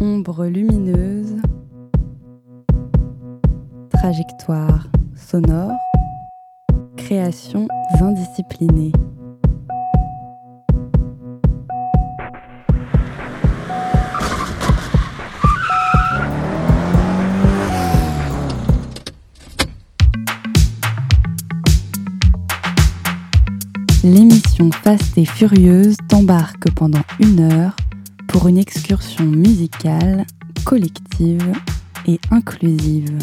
Ombre lumineuse, trajectoire sonore, créations indisciplinées. L'émission Fast et Furieuse t'embarque pendant une heure une excursion musicale, collective et inclusive.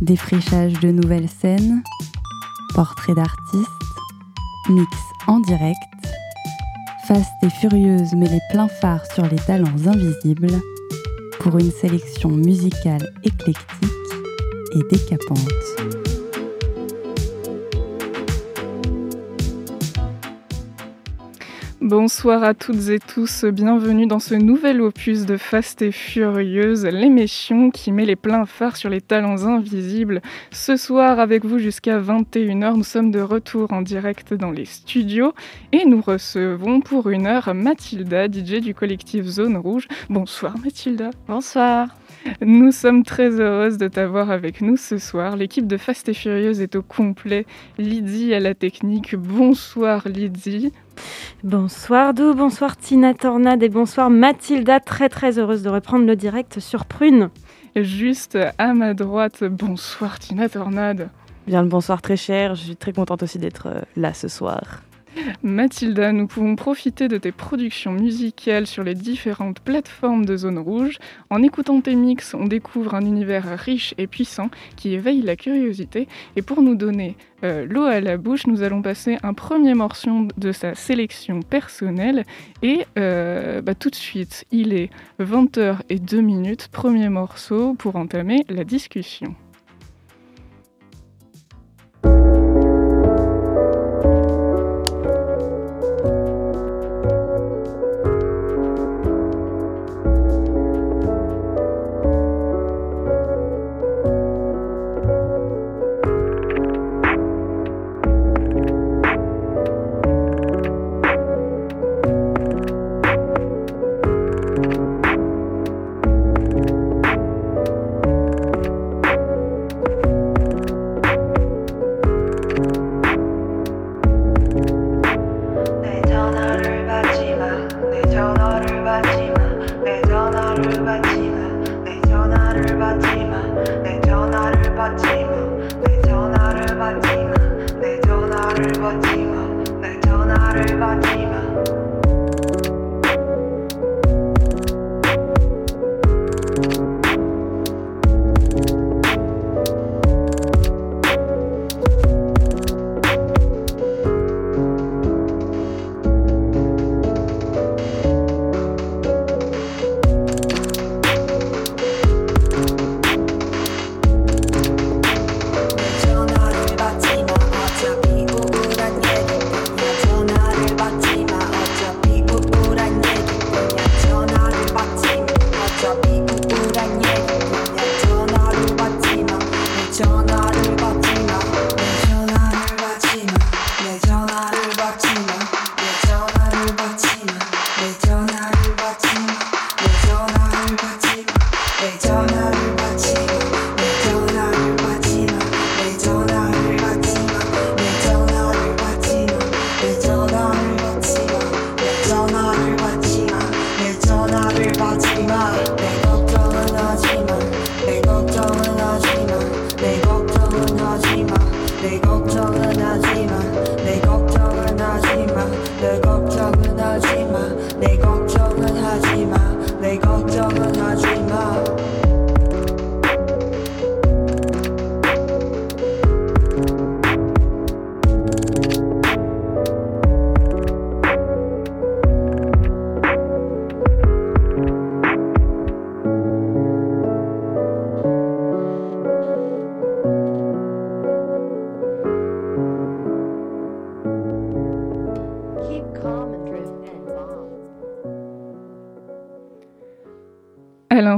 Défrichage de nouvelles scènes, portraits d'artistes, mix en direct, Fast et Furieuse met les pleins phares sur les talents invisibles pour une sélection musicale éclectique et décapante. Bonsoir à toutes et tous, bienvenue dans ce nouvel opus de Fast et Furieuse, l'émission qui met les pleins phares sur les talents invisibles. Ce soir, avec vous jusqu'à 21h, nous sommes de retour en direct dans les studios et nous recevons pour une heure Mathilda, DJ du collectif Zone Rouge. Bonsoir Mathilda. Bonsoir. Nous sommes très heureuses de t'avoir avec nous ce soir. L'équipe de Fast et Furieuse est au complet. Lydie à la technique. Bonsoir Lydie. Bonsoir Dou, bonsoir Tina Tornade et bonsoir Mathilda, très très heureuse de reprendre le direct sur Prune. Juste à ma droite, bonsoir Tina Tornade. Bien le bonsoir très cher, je suis très contente aussi d'être euh, là ce soir. Mathilda, nous pouvons profiter de tes productions musicales sur les différentes plateformes de Zone Rouge. En écoutant tes mix, on découvre un univers riche et puissant qui éveille la curiosité. Et pour nous donner euh, l'eau à la bouche, nous allons passer un premier morceau de sa sélection personnelle. Et euh, bah, tout de suite, il est 20h et 2 minutes, premier morceau pour entamer la discussion.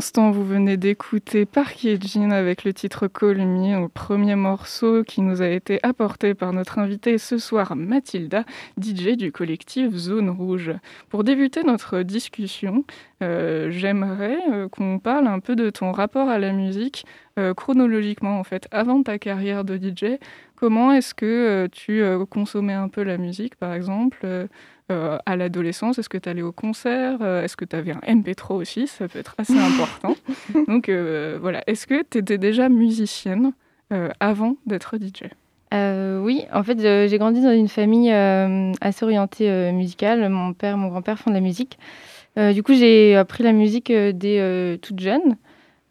L'instant, vous venez d'écouter Park Jin avec le titre Call Me, le premier morceau qui nous a été apporté par notre invitée ce soir, Mathilda, DJ du collectif Zone Rouge. Pour débuter notre discussion, euh, j'aimerais euh, qu'on parle un peu de ton rapport à la musique euh, chronologiquement, en fait, avant ta carrière de DJ. Comment est-ce que tu consommais un peu la musique, par exemple euh, à l'adolescence Est-ce que tu allais au concert? Euh, Est-ce que tu avais un MP3 aussi? Ça peut être assez important. Donc euh, voilà, est-ce que tu étais déjà musicienne avant d'être DJ oui, en fait, j'ai grandi dans une famille assez orientée musicale. Mon père, mon grand-père font de la musique. du coup, j'ai appris la musique dès toute jeune.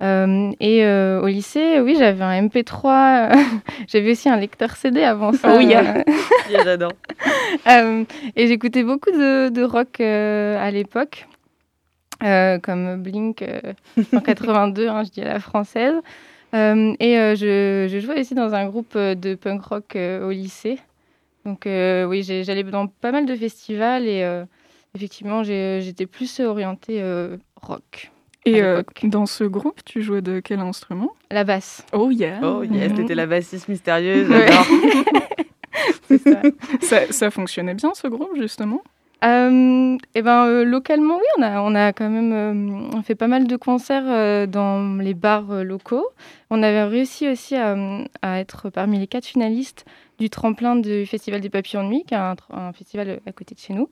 Euh, et euh, au lycée, oui, j'avais un MP3. j'avais aussi un lecteur CD avant ça. Oh, yeah. j'adore. Euh, et j'écoutais beaucoup de, de rock à l'époque, comme Blink en 82, hein, je dis à la française. et je, je, jouais aussi dans un groupe de punk rock au lycée. Donc oui, j'allais dans pas mal de festivals et effectivement, j'étais plus orientée rock. Et euh, dans ce groupe, tu jouais de quel instrument? La basse. Oh yeah Oh yes, mhm. t'étais la bassiste mystérieuse. ça. ça. ça. fonctionnait bien ce groupe justement? Euh, eh ben, euh, localement, oui, on a, on a quand même euh, fait pas mal de concerts dans les bars locaux. On avait réussi aussi à, à, être parmi les quatre finalistes du tremplin du Festival des Papillons de Nuit, qui est un, un festival à côté de chez nous.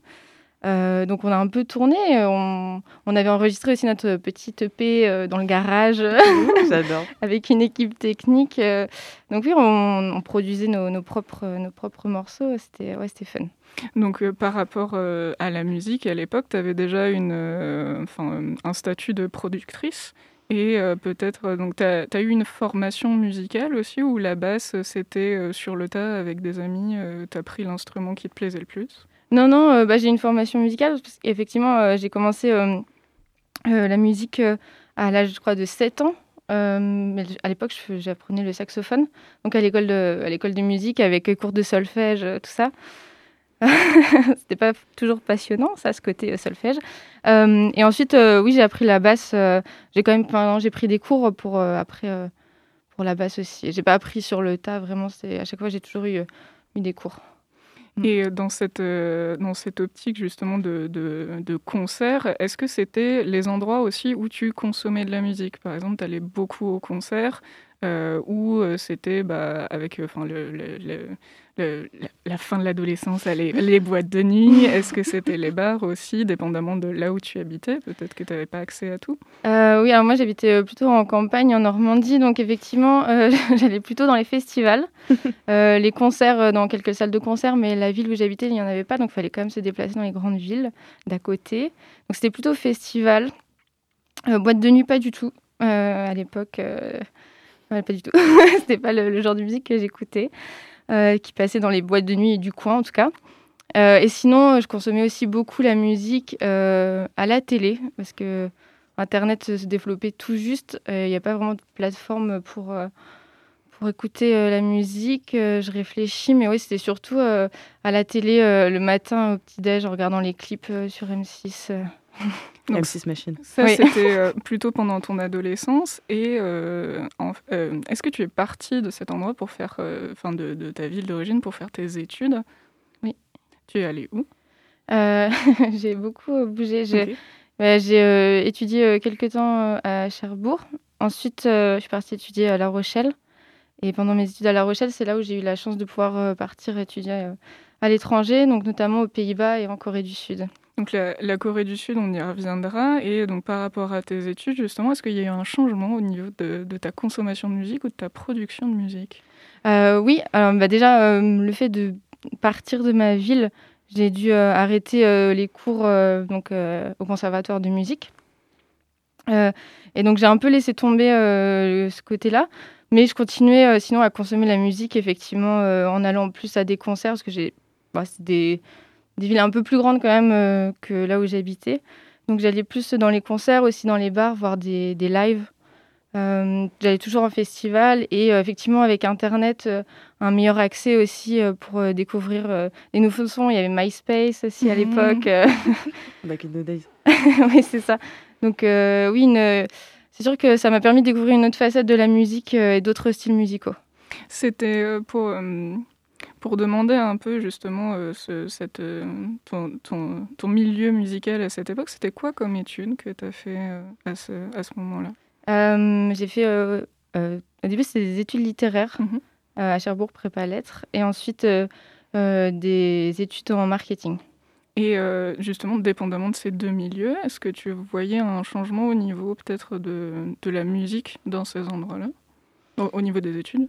Euh, donc on a un peu tourné. On, avait enregistré aussi notre petite EP euh, dans le garage avec une équipe technique. Euh. donc oui, on, produisait nos, propres, nos propres morceaux. C'était ouais, fun. Donc par rapport à la musique, à l'époque, tu avais déjà une, un statut de productrice. Et peut-être, donc tu as, eu une formation musicale aussi, où la basse, c'était sur le tas avec des amis, tu as pris l'instrument qui te plaisait le plus? Non, non, euh, bah, j'ai une formation musicale. Parce qu'effectivement, euh, j'ai commencé euh, la musique à l'âge, je crois, de 7 ans. à l'époque, j'apprenais le saxophone. Donc à l'école de, de musique, avec cours de solfège, tout ça. C'était pas toujours passionnant, ça, ce côté solfège. et ensuite, oui, j'ai appris la basse. j'ai quand même, j'ai pris des cours pour après pour la basse aussi. J'ai pas appris sur le tas, vraiment. C'est à chaque fois, j'ai toujours eu, eu des cours. Mm. Et dans cette, euh, dans cette optique justement de, de, de concert, est-ce que c'était les endroits aussi où tu consommais de la musique? Par exemple, tu allais beaucoup au concert euh, ou c'était bah, avec enfin, le, le, la fin de l'adolescence, les, les boîtes de nuit Est-ce que c'était les bars aussi, dépendamment de là où tu habitais? Peut-être que tu n'avais pas accès à tout euh, Oui, alors moi j'habitais euh, plutôt en campagne, en Normandie, donc effectivement euh, j'allais plutôt dans les festivals, les concerts dans quelques salles de concert, mais la ville où j'habitais, il n'y en avait pas, donc il fallait quand même se déplacer dans les grandes villes d'à côté. Donc c'était plutôt festival. boîte de nuit, pas du tout. à l'époque, pas du tout. c'était pas le, genre de musique que j'écoutais. Euh, qui passait dans les boîtes de nuit du coin en tout cas. Euh, et sinon, je consommais aussi beaucoup la musique euh, à la télé parce que Internet se développait tout juste. Il n'y a pas vraiment de plateforme pour, pour écouter la musique. je réfléchis, mais oui, c'était surtout à la télé le matin au petit-déj en regardant les clips sur M6. M6 Machine. Ça, c'était euh, plutôt pendant ton adolescence. Et euh, euh, est-ce que tu es partie de cet endroit pour faire, enfin, de, de, ta ville d'origine pour faire tes études? Oui. Tu es allée où? J'ai beaucoup bougé. J'ai étudié quelques temps à Cherbourg. Ensuite, je suis partie étudier à La Rochelle. Et pendant mes études à La Rochelle, c'est là où j'ai eu la chance de pouvoir partir étudier à l'étranger, donc notamment aux Pays-Bas et en Corée du Sud. Donc la, Corée du Sud, on y reviendra. Et donc par rapport à tes études, justement, est-ce qu'il y a eu un changement au niveau de, ta consommation de musique ou de ta production de musique? Euh, Oui, alors bah, déjà, euh, le fait de partir de ma ville, j'ai dû euh, arrêter les cours donc, au conservatoire de musique. et donc j'ai un peu laissé tomber ce côté-là. Mais je continuais sinon à consommer la musique, effectivement, en allant plus à des concerts, parce que j'ai... Bah, des des villes un peu plus grandes quand même euh, que là où j'habitais. Donc j'allais plus dans les concerts, aussi dans les bars, voir des, des lives. Euh, J'allais toujours en festival et euh, effectivement avec Internet, euh, un meilleur accès aussi euh, pour euh, découvrir euh, des nouveaux sons. Il y avait MySpace aussi à Mhm. l'époque. euh, Back in the days. oui, c'est ça. Donc euh, oui, une- c'est sûr que ça m'a permis de découvrir une autre facette de la musique euh, et d'autres styles musicaux. C'était pour, euh, pour demander un peu justement euh, ce- cette, euh, ton, ton, ton milieu musical à cette époque. C'était quoi comme étude que tu as fait euh, à ce, à ce moment-là? J'ai fait, au début, c'était des études littéraires Mhm. à Cherbourg, prépa lettres, et ensuite des études en marketing. Et justement, dépendamment de ces deux milieux, est-ce que tu voyais un changement au niveau peut-être de, de la musique dans ces endroits-là? Au, au niveau des études?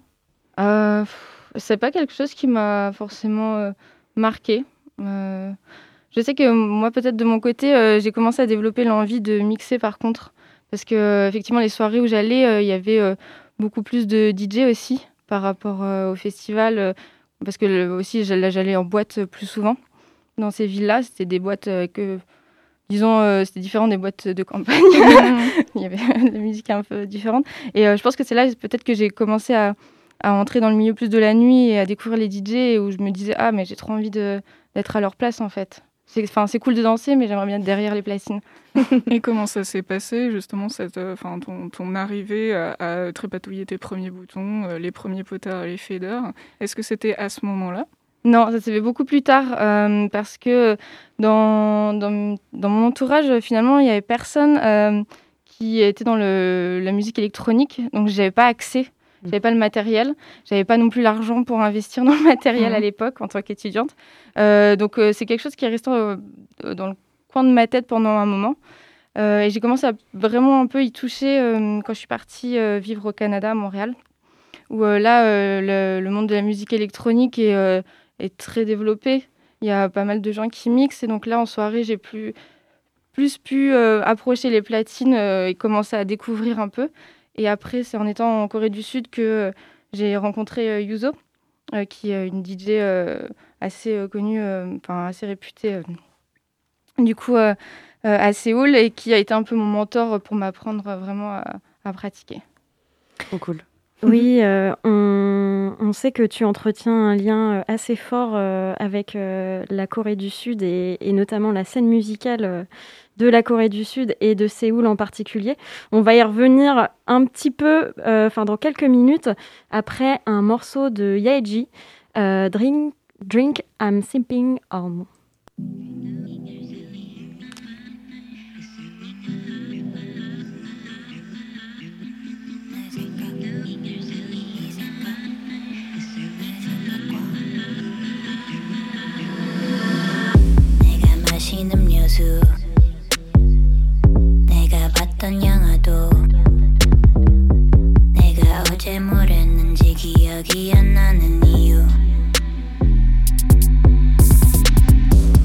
C'est pas quelque chose qui m'a forcément euh, marqué. Euh, je sais que moi, peut-être de mon côté, euh, j'ai commencé à développer l'envie de mixer par contre. Parce que, effectivement, les soirées où j'allais, il y avait beaucoup plus de DJ aussi par rapport au festival. parce que le- aussi, j'allais en boîte plus souvent. Dans ces villes-là, c'était des boîtes que. Disons, euh, c'était différent des boîtes de campagne. il y avait de la musique un peu différente. Et euh, je pense que c'est là peut-être que j'ai commencé à, à entrer dans le milieu plus de la nuit et à découvrir les DJ où je me disais ah mais j'ai trop envie de d'être à leur place en fait. C'est enfin c'est cool de danser mais j'aimerais bien être derrière les platines. Et comment ça s'est passé justement cette, euh, ton, ton arrivée à, à trépatouiller tes premiers boutons, euh, les premiers potards, les faders? Est-ce que c'était à ce moment-là? Non, ça s'est fait beaucoup plus tard euh, parce que dans, dans, dans mon entourage finalement il y avait personne euh, qui était dans le, la musique électronique donc j'avais pas accès. J'avais pas le matériel, j'avais pas non plus l'argent pour investir dans le matériel Mhm. à l'époque en tant qu'étudiante. Euh, donc euh, c'est quelque chose qui est resté euh, dans le coin de ma tête pendant un moment. Euh, et j'ai commencé à vraiment un peu y toucher euh, quand je suis partie euh, vivre au Canada, à Montréal, où là, le, le monde de la musique électronique est, est très développé. Il y a pas mal de gens qui mixent. Et donc là, en soirée, j'ai plus, plus pu approcher les platines et commencer à découvrir un peu. Et après, c'est en étant en Corée du Sud que euh, j'ai rencontré euh, Yuzo, euh, qui est une DJ euh, assez euh, connue, euh, enfin assez réputée. euh, du coup, euh, euh, à Séoul et qui a été un peu mon mentor pour m'apprendre vraiment à, à pratiquer. Trop cool. Oui, euh, on, on sait que tu entretiens un lien assez fort euh, avec euh, la Corée du Sud et, et notamment la scène musicale euh, de la Corée du Sud et de Séoul en particulier. On va y revenir un petit peu, euh, enfin dans quelques minutes, après un morceau de Yaeji, euh, Drink, Drink I'm Sipping On. 내 뭘 했는지 기억이 안 나는 이유.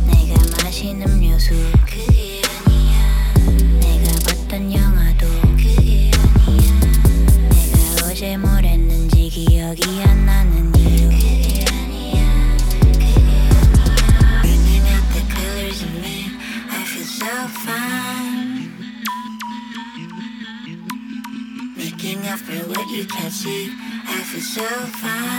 내가 마신 음료수 그게 아니야. 내가 봤던 영화도 그게 아니야. 내가 어제 뭘 했는지 기억이 안 나는 survive.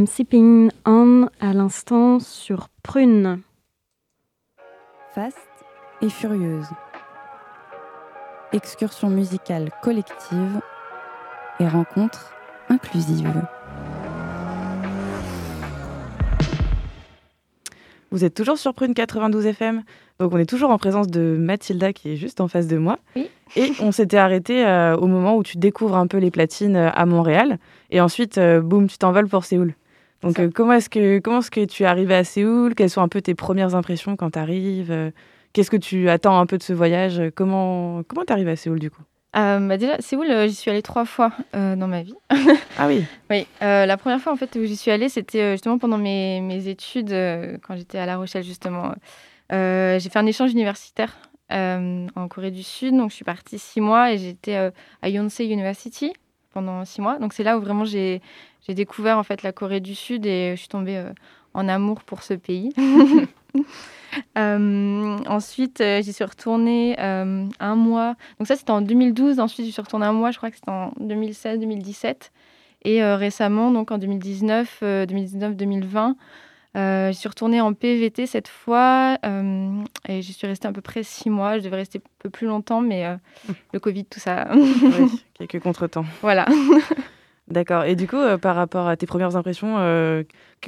I'm Sipping On à l'instant sur Prune. Faste et furieuse. Excursion musicale collective et rencontre inclusive. Vous êtes toujours sur Prune 92 FM. Donc on est toujours en présence de Mathilda qui est juste en face de moi. Oui. Et on s'était arrêté euh, au moment où tu découvres un peu les platines euh, à Montréal. Et ensuite, euh, boum, tu t'envoles pour Séoul. Donc euh, comment est-ce que comment est-ce que tu es arrivé à Séoul? Quelles sont un peu tes premières impressions quand tu arrives Qu'est-ce que tu attends un peu de ce voyage? Comment comment t'es arrivé à Séoul du coup? Euh, bah déjà, Séoul, euh, j'y suis allée trois fois euh, dans ma vie. Ah oui. Oui, euh, la première fois en fait où j'y suis allée, c'était euh, justement pendant mes, mes études, euh, quand j'étais à La Rochelle justement. Euh, j'ai fait un échange universitaire euh, en Corée du Sud, donc je suis partie six mois et j'étais euh, à Yonsei University pendant six mois. Donc c'est là où vraiment j'ai j'ai découvert en fait la Corée du Sud et je suis tombée euh, en amour pour ce pays. Euh, ensuite, euh, j'y suis retournée un mois. Donc ça, c'était en 2012. Ensuite, j'y suis retournée un mois, je crois que c'était en 2016-2017. Et récemment, donc en 2019, euh, 2019-2020, euh, je suis retournée en PVT cette fois euh, et j'y suis restée à peu près six mois. Je devais rester un peu plus longtemps, mais euh, le Covid, tout ça. Oui, quelques contretemps. voilà. D'accord. Et du coup, euh, par rapport à tes premières impressions, euh,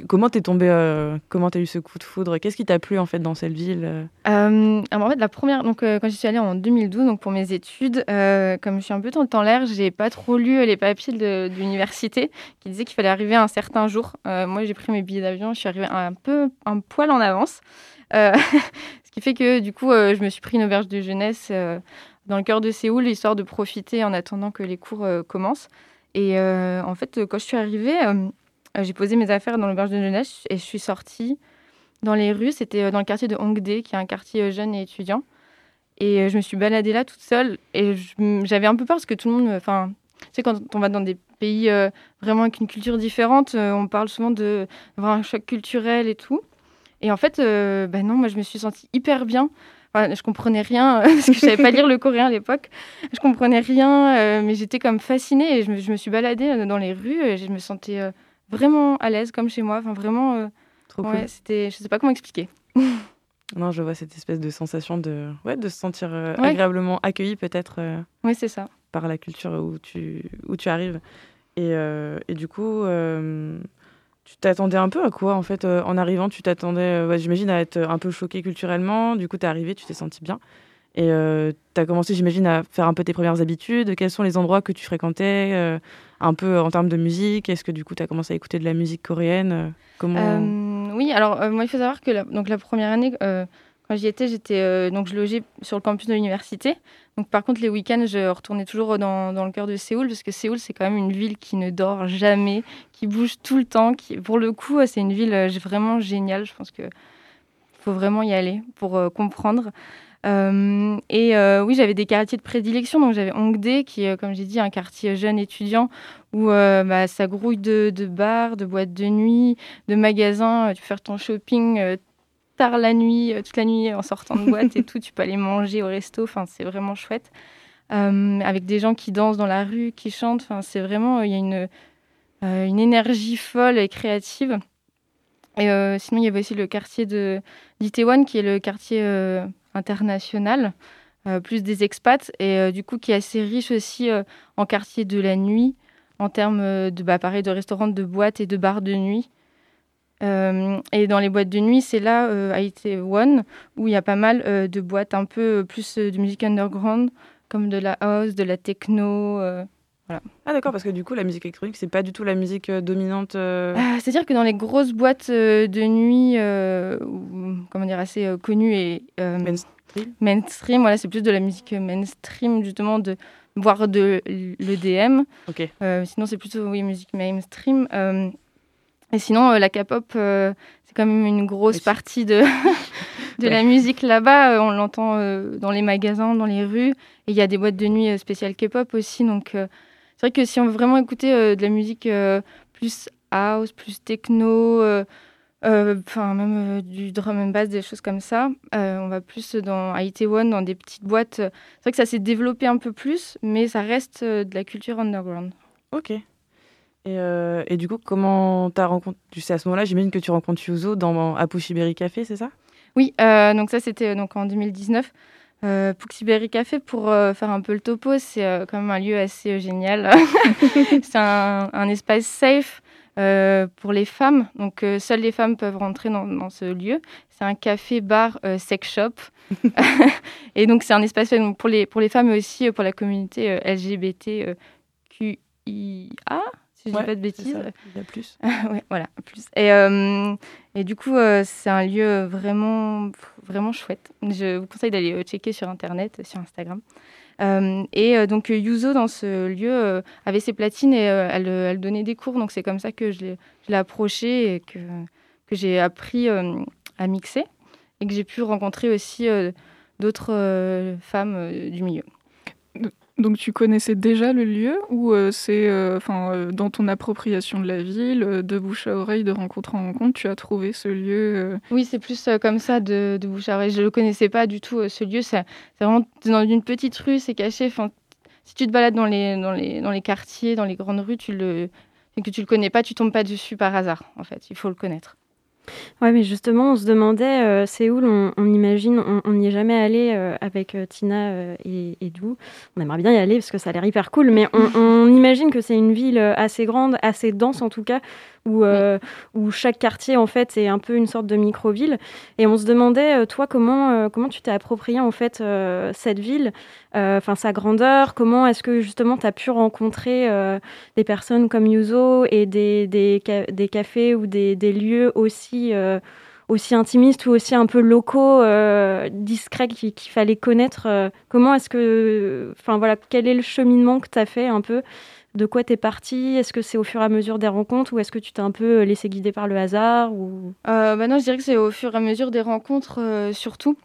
comment t'es tombé euh, Comment t'as eu ce coup de foudre? Qu'est-ce qui t'a plu en fait dans cette ville euh? Euh, en fait, la première, donc quand j'y suis allée en 2012, donc pour mes études, comme je suis un peu dans l'air, j'ai pas trop lu les papiers de, l'université qui disaient qu'il fallait arriver un certain jour. Moi, j'ai pris mes billets d'avion, je suis arrivée un peu, un poil en avance, ce qui fait que du coup, je me suis pris une auberge de jeunesse dans le cœur de Séoul, histoire de profiter en attendant que les cours commencent. Et euh, en fait, quand je suis arrivée, euh, euh, j'ai posé mes affaires dans l'auberge de jeunesse et je suis sortie dans les rues. C'était dans le quartier de Hongdae, qui est un quartier jeune et étudiant. Et je me suis baladée là toute seule. Et j'avais un peu peur parce que tout le monde. Enfin, tu sais, quand on va dans des pays vraiment avec une culture différente, on parle souvent de un choc culturel et tout. Et en fait, bah non, moi, je me suis sentie hyper bien. Enfin, je comprenais rien parce que je savais pas lire le coréen à l'époque. Je comprenais rien, euh, mais j'étais comme fascinée et je me, je me suis baladée euh, dans les rues et je me sentais euh, vraiment à l'aise comme chez moi. Enfin, vraiment. euh, Trop Ouais, cool. c'était, je sais pas comment expliquer. Non, je vois cette espèce de sensation de, ouais, de se sentir Ouais. agréablement accueilli peut-être Oui, c'est ça. par la culture où tu, où tu arrives. Et, et du coup, tu t'attendais un peu à quoi en fait euh, en arrivant Tu t'attendais, euh, j'imagine, à être un peu choqué culturellement. Du coup, t'es arrivé, tu t'es senti bien. Et tu as commencé, j'imagine, à faire un peu tes premières habitudes. Quels sont les endroits que tu fréquentais euh, un peu en termes de musique? Est-ce que du coup, tu as commencé à écouter de la musique coréenne Euh, Euh, oui, alors euh, moi, il faut savoir que la, donc, la première année, euh, quand j'y étais, j'étais, euh, donc, je logeais sur le campus de l'université. Donc, par contre, les week-ends, je retournais toujours dans, dans le cœur de Séoul, parce que Séoul, c'est quand même une ville qui ne dort jamais, qui bouge tout le temps. Pour le coup, euh, c'est une ville euh, vraiment géniale. Je pense qu'il faut vraiment y aller pour comprendre. Et oui, j'avais des quartiers de prédilection. Donc, j'avais Hongdae, qui est, comme j'ai dit, un quartier jeune étudiant où bah, ça grouille de, de bars, de boîtes de nuit, de magasins. Tu peux faire ton shopping tard la nuit, euh, toute la nuit en sortant de boîte et tout. Tu peux aller manger au resto. Enfin, c'est vraiment chouette. Euh, avec des gens qui dansent dans la rue, qui chantent. Enfin, c'est vraiment, il y a une, euh, une énergie folle et créative. Et euh, sinon, il y avait aussi le quartier de qui est le quartier euh, international, euh, plus des expats, et euh, du coup, qui est assez riche aussi euh, en quartier de la nuit, en termes euh, de, bah, de restaurants, de boîtes et de bars de nuit. Euh, et dans les boîtes de nuit, c'est là, euh, à Itaewon, où il y a pas mal euh, de boîtes un peu euh, plus euh, de musique underground, comme de la house, de la techno. euh. Ah d'accord, parce que du coup, la musique électronique, c'est pas du tout la musique euh, dominante. euh, Ah, C'est-à-dire que dans les grosses boîtes euh, de nuit, euh, comment dire, assez euh, connues et euh, Mainstream. mainstream, voilà, c'est plus de la musique mainstream, justement, de, voire de l'EDM. Ok. Euh, sinon, c'est plutôt, oui, musique mainstream. Et sinon, euh, la K-pop, euh, c'est quand même une grosse partie de, de la musique là-bas. Euh, on l'entend dans les magasins, dans les rues. Et il y a des boîtes de nuit spéciales K-pop aussi. Donc, c'est vrai que si on veut vraiment écouter de la musique plus house, plus techno, enfin même du drum and bass, des choses comme ça, on va plus dans Itaewon, dans des petites boîtes. C'est vrai que ça s'est développé un peu plus, mais ça reste de la culture underground. Ok. Et, euh, et du coup, comment t'as rencontré Tu sais, à ce moment-là, j'imagine que tu rencontres Yuzo dans à Pushiberry Café, c'est ça? Oui, euh, donc ça c'était euh, donc en 2019. Euh, Café, pour euh, faire un peu le topo, c'est euh, quand même un lieu assez génial. c'est un, un espace safe pour les femmes. Donc seules les femmes peuvent rentrer dans, dans ce lieu. C'est un café-bar sex shop. Et donc c'est un espace donc, pour, les, pour les femmes, mais aussi pour la communauté euh, LGBT euh, QIA, si je dis Ouais, pas de bêtises. ça, Il y a plus. ouais, voilà, plus. Et, euh, et du coup, euh, c'est un lieu vraiment, vraiment chouette. Je vous conseille d'aller euh, checker sur Internet, sur Instagram. Euh, et donc, Yuzo, dans ce lieu, avait ses platines et elle, elle donnait des cours. Donc, c'est comme ça que je l'ai je l'ai approchée et que, que j'ai appris à mixer. Et que j'ai pu rencontrer aussi d'autres femmes du milieu. Donc tu connaissais déjà le lieu ou euh, c'est euh, enfin euh, dans ton appropriation de la ville, de bouche à oreille, de rencontre en rencontre, tu as trouvé ce lieu Oui, c'est plus comme ça de, de bouche à oreille. Je ne connaissais pas du tout, ce lieu. C'est vraiment dans une petite rue, c'est caché. Enfin, si tu te balades dans les, dans, les, dans les quartiers, dans les grandes rues, tu le, que tu le connais pas, tu tombes pas dessus par hasard, en fait. Il faut le connaître. Ouais, mais justement, on se demandait, euh, Séoul, on, on imagine, on n'y est jamais allé euh, avec euh, Tina et, et Dou. On aimerait bien y aller parce que ça a l'air hyper cool, mais on, on imagine que c'est une ville assez grande, assez dense en tout cas, où, où chaque quartier en fait est un peu une sorte de micro-ville. Et on se demandait, toi, comment, comment tu t'es approprié en fait cette ville, enfin sa grandeur, comment est-ce que justement tu as pu rencontrer euh, des personnes comme Yuzo et des, des, ca- des cafés ou des, des lieux aussi, euh, aussi intimistes ou aussi un peu locaux, euh, discrets qu'il fallait connaître. euh, comment est-ce que. Enfin voilà, quel est le cheminement que tu as fait un peu? De quoi tu es parti? Est-ce que c'est au fur et à mesure des rencontres ou est-ce que tu t'es un peu laissé guider par le hasard. Euh, bah non, je dirais que c'est au fur et à mesure des rencontres, euh, surtout.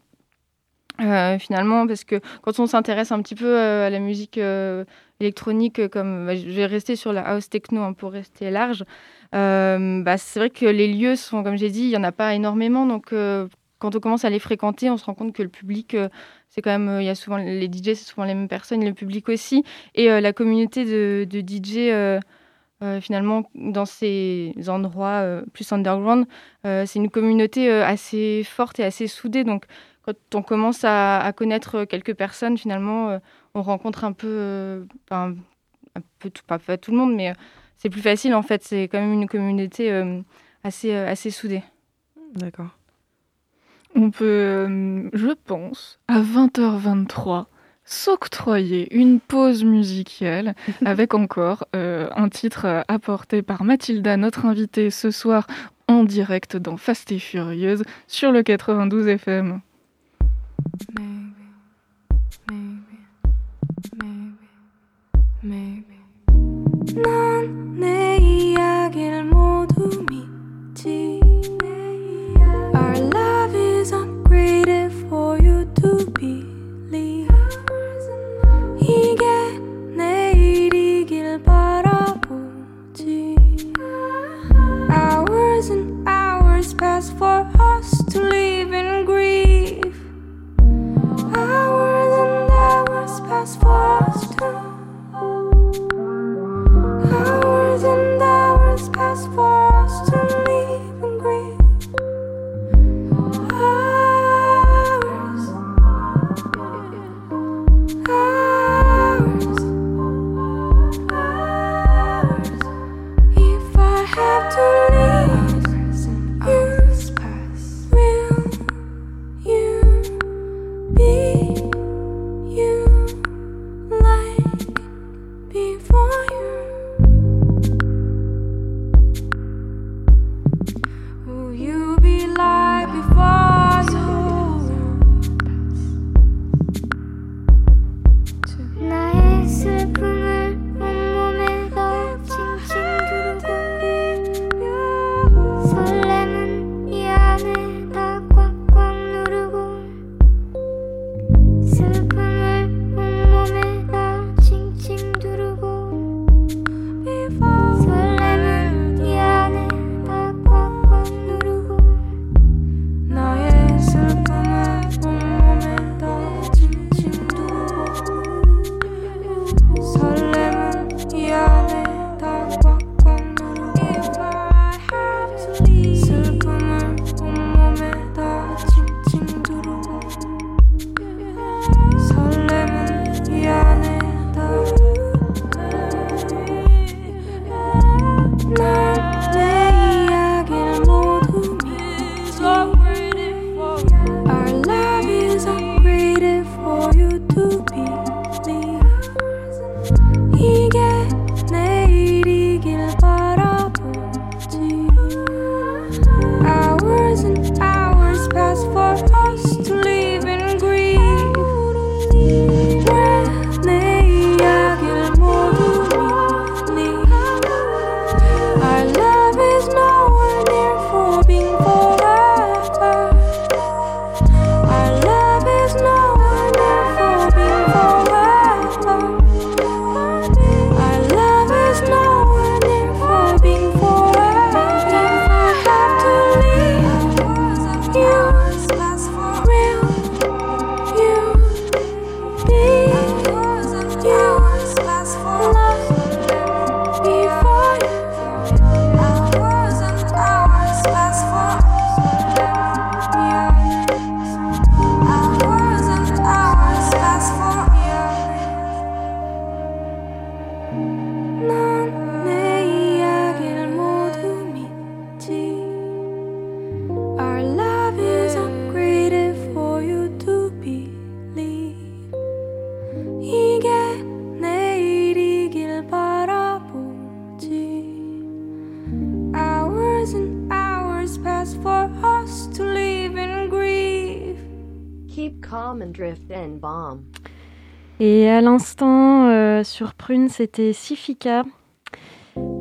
Euh, finalement, parce que quand on s'intéresse un petit peu euh, à la musique euh, électronique, euh, comme bah, je vais rester sur la house techno hein, pour rester large, bah, c'est vrai que les lieux sont, comme j'ai dit, il n'y en a pas énormément. Donc, quand on commence à les fréquenter, on se rend compte que le public, c'est quand même, il y a souvent les DJ, c'est souvent les mêmes personnes, le public aussi, et la communauté de, de DJ. finalement, dans ces endroits plus underground, c'est une communauté assez forte et assez soudée. Donc, quand on commence à, à connaître quelques personnes, finalement, euh, on rencontre un peu, euh, un peu tout, pas, pas tout le monde, mais euh, c'est plus facile en fait. C'est quand même une communauté euh, assez, euh, assez soudée. D'accord. On peut, euh, je pense, à 20h23, s'octroyer une pause musicale avec encore euh, un titre apporté par Mathilda, notre invitée ce soir en direct dans Fast et Furieuse sur le 92 FM. 내 이야기를 모두 믿지 Our love is upgraded for you to believe 이게 내일이길 바라보지 Hours and hours pass for us just for Et à l'instant, euh, sur Prune, c'était Sifika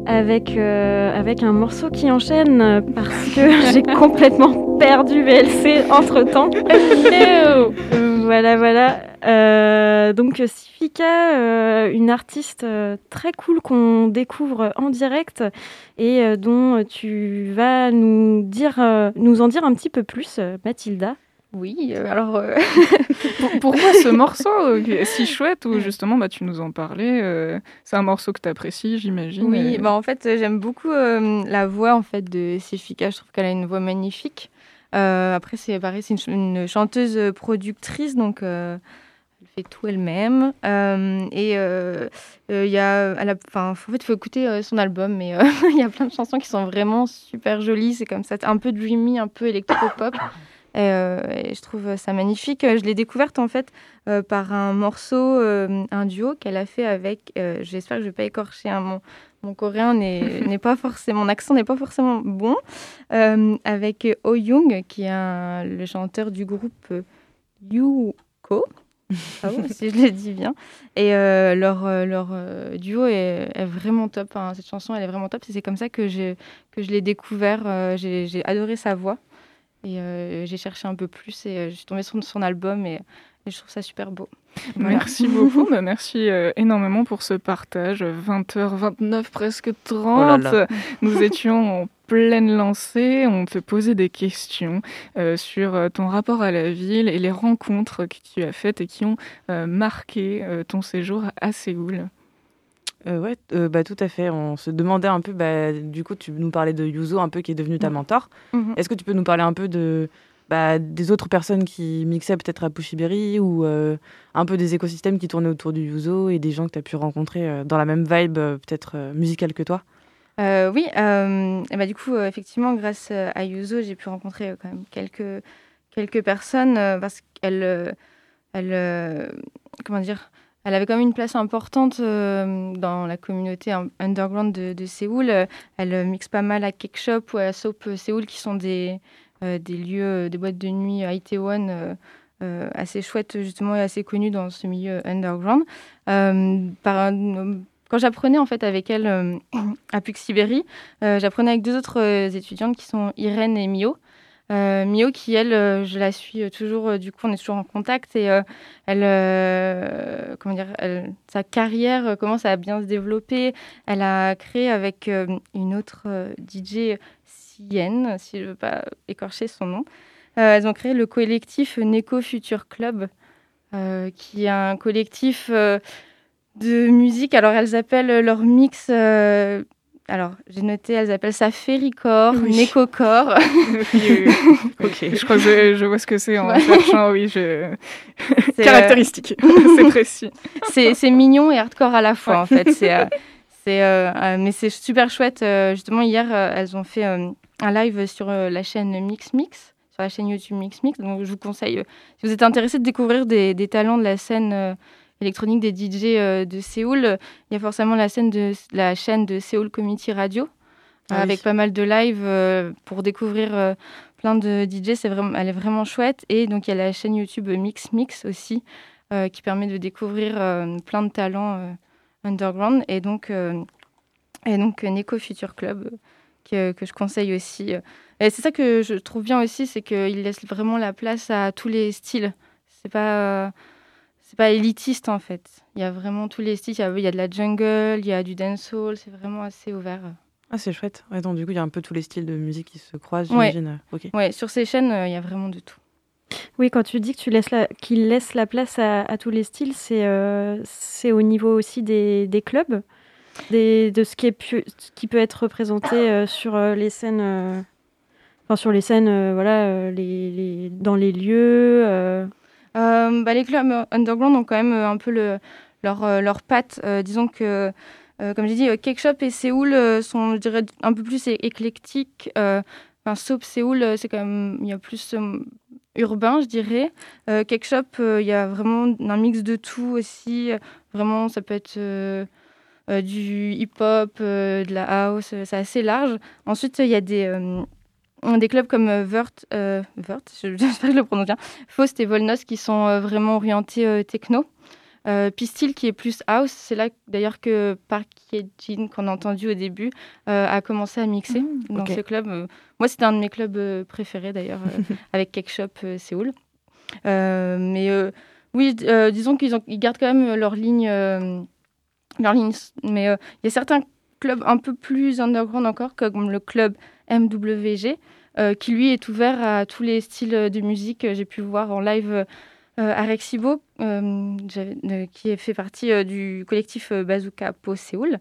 avec, euh, avec un morceau qui enchaîne parce que j'ai complètement perdu VLC entre temps. voilà, voilà. Euh, donc Sifika, euh, une artiste très cool qu'on découvre en direct et dont tu vas nous, dire, nous en dire un petit peu plus, Mathilda. Oui, euh, alors euh, Pour- pourquoi ce morceau euh, si chouette où justement bah, tu nous en parlais C'est un morceau que tu apprécies, j'imagine. Oui, et- bah en fait, j'aime beaucoup la voix en fait de Sifika. Je trouve qu'elle a une voix magnifique. Euh, après, c'est pareil, c'est une, ch- une chanteuse productrice, donc euh, elle fait tout elle-même. Euh, et il y a, elle a- enfin, en fait, il faut écouter son album, mais il y a plein de chansons qui sont vraiment super jolies. C'est comme ça, un peu dreamy, un peu électro-pop. Et, euh, et je trouve ça magnifique. Je l'ai découverte en fait euh, par un morceau, euh, un duo qu'elle a fait avec. J'espère que je vais pas écorcher hein, mon, mon coréen n'est pas forcément, mon accent n'est pas forcément bon, euh, avec Oh Young, qui est un- le chanteur du groupe Yuko. Ah bon, si je le dis bien. Et euh, leur, leur euh, duo est, est vraiment top. hein. Cette chanson, elle est vraiment top. C'est comme ça que, je l'ai découvert. J'ai adoré sa voix. Et euh, j'ai cherché un peu plus et euh, je suis tombée sur son album et, et je trouve ça super beau. Voilà. Merci beaucoup, bah, merci euh, énormément pour ce partage. 20h29, presque 30. Oh là là. Nous étions en pleine lancée, on te posait des questions euh, sur ton rapport à la ville et les rencontres que tu as faites et qui ont euh, marqué euh, ton séjour à Séoul. Euh, ouais, euh, bah, tout à fait. On se demandait un peu, bah, du coup, tu nous parlais de Yuzo, un peu qui est devenu ta mentor. Mhm. Est-ce que tu peux nous parler un peu de, bah, des autres personnes qui mixaient peut-être à Pushiberi ou euh, un peu des écosystèmes qui tournaient autour du Yuzo et des gens que tu as pu rencontrer euh, dans la même vibe, peut-être musicale que toi? Oui, et bah, du coup, effectivement, grâce à Yuzo, j'ai pu rencontrer quand même quelques, quelques personnes parce qu'elle, euh, elle, euh, comment dire, elle avait quand même une place importante euh, dans la communauté un- underground de, Séoul. Elle euh, mixe pas mal à Cake Shop ou à Soap euh, Séoul, qui sont des, des lieux, des boîtes de nuit à Itaewon assez chouettes justement et assez connues dans ce milieu underground. Quand j'apprenais en fait avec elle euh, à Puxiberi, euh, j'apprenais avec deux autres étudiantes qui sont Irène et Mio. Euh, Mio qui elle, euh, je la suis euh, toujours, du coup on est toujours en contact et elle, comment dire, elle- sa carrière commence à bien se développer. Elle a créé avec une autre DJ Sienne, si je veux pas écorcher son nom. Elles ont créé le collectif Neko Future Club, qui est un collectif de musique. Alors, elles appellent leur mix. Alors, j'ai noté, elles appellent ça Ferrycore, Oui. Necocore. Ok. Je crois que je, je vois ce que c'est en Ouais. cherchant, oui, je... C'est, euh, caractéristique, c'est précis. c'est mignon et hardcore à la fois, en fait. C'est, euh, euh, mais c'est super chouette. Justement, hier, elles ont fait un live sur la chaîne Mix Mix, sur la chaîne YouTube Mix Mix. Donc, je vous conseille, si vous êtes intéressé de découvrir des, des talents de la scène électronique des DJ euh, de Séoul, il y a forcément la, scène de, la chaîne de Séoul Community Radio, euh, Ah oui. avec pas mal de live euh, pour découvrir plein de DJ. C'est vraiment, elle est vraiment chouette. Et donc, il y a la chaîne YouTube Mix Mix aussi, euh, qui permet de découvrir euh, plein de talents euh, underground. Et donc, et donc Neko Future Club, que, que je conseille aussi. Et c'est ça que je trouve bien aussi, c'est qu'il laisse vraiment la place à tous les styles. C'est pas, c'est pas élitiste en fait. Il y a vraiment tous les styles. Il y a, il y a de la jungle, il y a du dancehall. C'est vraiment assez ouvert. Ah, c'est chouette. Ouais, donc, du coup, il y a un peu tous les styles de musique qui se croisent, Ouais. j'imagine. Ok. Ouais, sur ces chaînes, euh, il y a vraiment de tout. Oui, quand tu dis que tu laisses la, qu'il laisse la place à, à tous les styles, c'est euh, c'est au niveau aussi des, des clubs, des, de ce qui, est pu- ce qui peut être représenté euh, sur euh, les scènes, euh, enfin sur les scènes, euh, voilà, euh, les, les- dans les lieux. Euh. Bah, les clubs underground ont quand même euh, un peu le, leur, euh, leur patte. Disons que, comme j'ai dit, Cake Shop et Séoul sont, je dirais, un peu plus éclectiques. Enfin, Séoul, c'est quand même, il y a plus urbain, je dirais. Euh, Cake Shop, il y a vraiment un mix de tout aussi. Vraiment, ça peut être du hip-hop, de la house, c'est assez large. Ensuite, il y a des, euh, des clubs comme euh, Vert, euh, j'espère que je le prononce bien, Faust et Volnos qui sont euh, vraiment orientés euh, techno. Euh, Pistil qui est plus house, c'est là d'ailleurs que Parkiejin qu'on a entendu au début euh, a commencé à mixer dans ok. ce club. Euh, moi c'était un de mes clubs préférés d'ailleurs avec Cake Shop Séoul. Mais oui, disons qu'ils ont- ils gardent quand même leur ligne, leur ligne. Mais il y a certains clubs un peu plus underground encore, comme le club MWG, euh, qui lui est ouvert à tous les styles de musique. que J'ai pu voir en live euh, à Rexibo, euh, euh, qui fait partie du collectif Bazooka Po Séoul,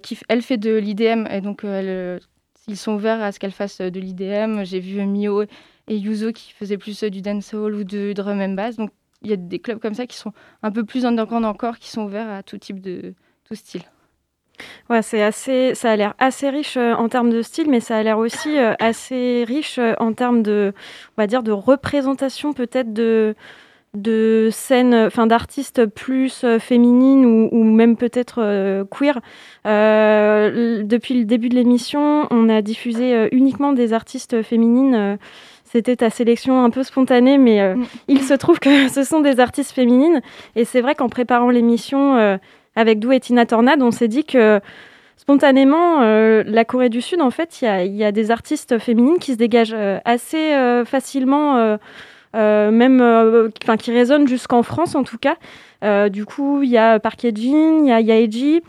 qui elle fait de l'IDM et donc ils sont ouverts à ce qu'elle fasse de l'IDM. J'ai vu Mio et Yuzo qui faisaient plus du dancehall ou de drum and bass. Donc il y a des clubs comme ça qui sont un peu plus underground encore, qui sont ouverts à tout type de tout style. Ouais, c'est assez, ça a l'air assez riche euh, en termes de style, mais ça a l'air aussi euh, assez riche euh, en termes de, on va dire, de représentation peut-être de de scènes, enfin d'artistes plus féminines ou, ou même peut-être queer. Depuis le début de l'émission, on a diffusé uniquement des artistes féminines. c'était ta sélection un peu spontanée, mais euh, Mm. il se trouve que ce sont des artistes féminines. Et c'est vrai qu'en préparant l'émission euh, avec Dou et Tina Tornade, on s'est dit que spontanément, euh, la Corée du Sud, en fait, il y a, y a des artistes féminines qui se dégagent euh, assez euh, facilement, même qui résonnent jusqu'en France en tout cas. Du coup, il y a Park Ye-jin, il y a Yaeji,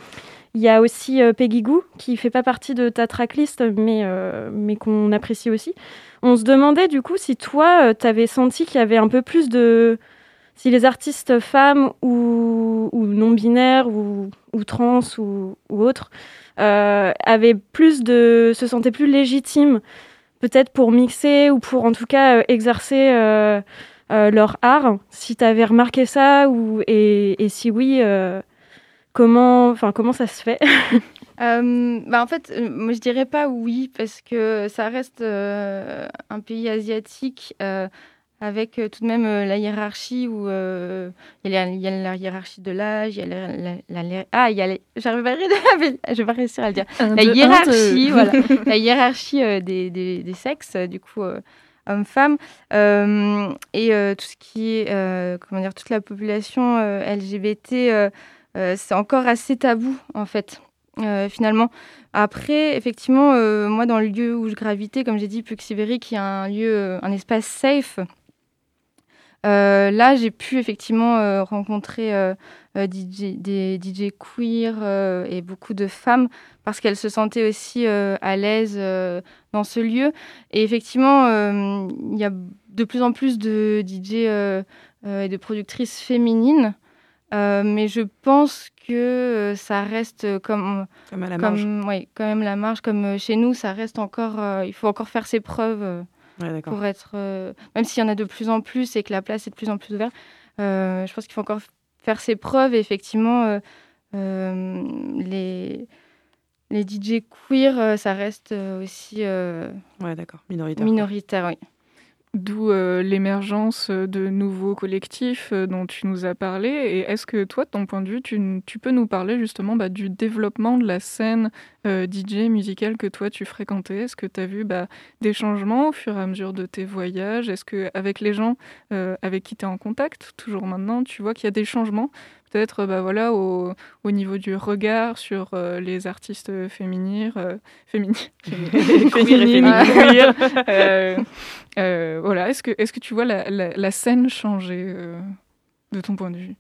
il y a aussi Peggy Goo, qui fait pas partie de ta tracklist, mais, mais qu'on apprécie aussi. On se demandait du coup si toi, tu avais senti qu'il y avait un peu plus de... Si les artistes femmes ou, non-binaires ou, ou trans ou, autres euh, avaient plus de... se sentaient plus légitimes, peut-être pour mixer ou pour en tout cas euh, exercer euh, leur art. Si tu avais remarqué ça ou, et, si oui, comment, comment ça se fait? Bah en fait, moi je dirais pas oui parce que ça reste un pays asiatique avec euh, tout de même euh, la hiérarchie où euh, il y, a la- il y a la hiérarchie de l'âge, il y a la, la- la- ah il y a les- j'arrive pas à le- je vais pas réussir à le dire. La hiérarchie voilà. La hiérarchie des, des, des sexes du coup hommes-femmes euh, et tout ce qui est comment dire toute la population LGBT c'est encore assez tabou en fait finalement. Après, effectivement, moi, dans le lieu où je gravitais, comme j'ai dit, Puxiveri, qui est un lieu, un espace safe, là, j'ai pu effectivement euh, rencontrer euh, euh, DJ, des DJ queer euh, et beaucoup de femmes parce qu'elles se sentaient aussi euh, à l'aise euh, dans ce lieu. Et effectivement, euh, il y a de plus en plus de DJ euh, euh, et de productrices féminines. Euh, mais je pense que euh, ça reste euh, comme, Comme à la marge. ouais, quand même la marge, comme euh, chez nous, ça reste encore. euh, il faut encore faire ses preuves euh, Ouais, pour être. euh, même s'il y en a de plus en plus et que la place est de plus en plus ouverte, euh, je pense qu'il faut encore faire ses preuves. Et effectivement, euh, les, les DJ queer, ça reste aussi Ouais. Minoritaire. minoritaire. Oui. D'où euh, l'émergence de nouveaux collectifs euh, dont tu nous as parlé. Et est-ce que toi, de ton point de vue, tu, peux nous parler justement bah, du développement de la scène euh, DJ musicale que toi tu fréquentais? Est-ce que tu as vu bah, des changements au fur et à mesure de tes voyages? Est-ce que avec les gens euh, avec qui tu es en contact, toujours maintenant, tu vois qu'il y a des changements Peut-être bah, voilà, au, au niveau du regard sur euh, les artistes féminines, euh, fémini- féminines, féminines, queer, euh, euh, voilà, est-ce que, est que tu vois la, la, la scène changer euh, de ton point de vue?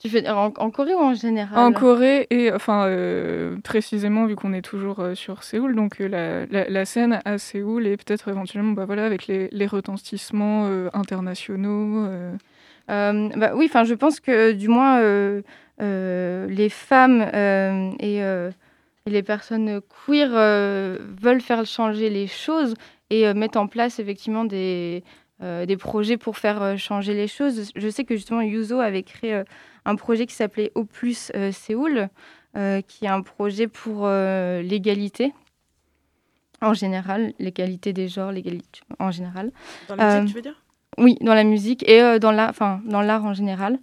Tu fais en, en Corée ou en général? En Corée et enfin euh, précisément vu qu'on est toujours euh, sur Séoul, donc euh, la, la, la scène à Séoul et peut-être éventuellement bah, voilà, avec les, les retentissements internationaux. Euh. Euh, bah, oui, enfin, je pense que du moins euh, euh, les femmes euh, et, euh, et les personnes queer euh, veulent faire changer les choses et euh, mettre en place effectivement des, euh, des projets pour faire euh, changer les choses. Je sais que justement Yuzo avait créé euh, un projet qui s'appelait Au plus euh, Séoul, euh, qui est un projet pour euh, l'égalité. En général, l'égalité des genres, l'égalité en général. Dans la musique, Euh, tu veux dire? Oui, dans la musique et euh, dans l'art, en général.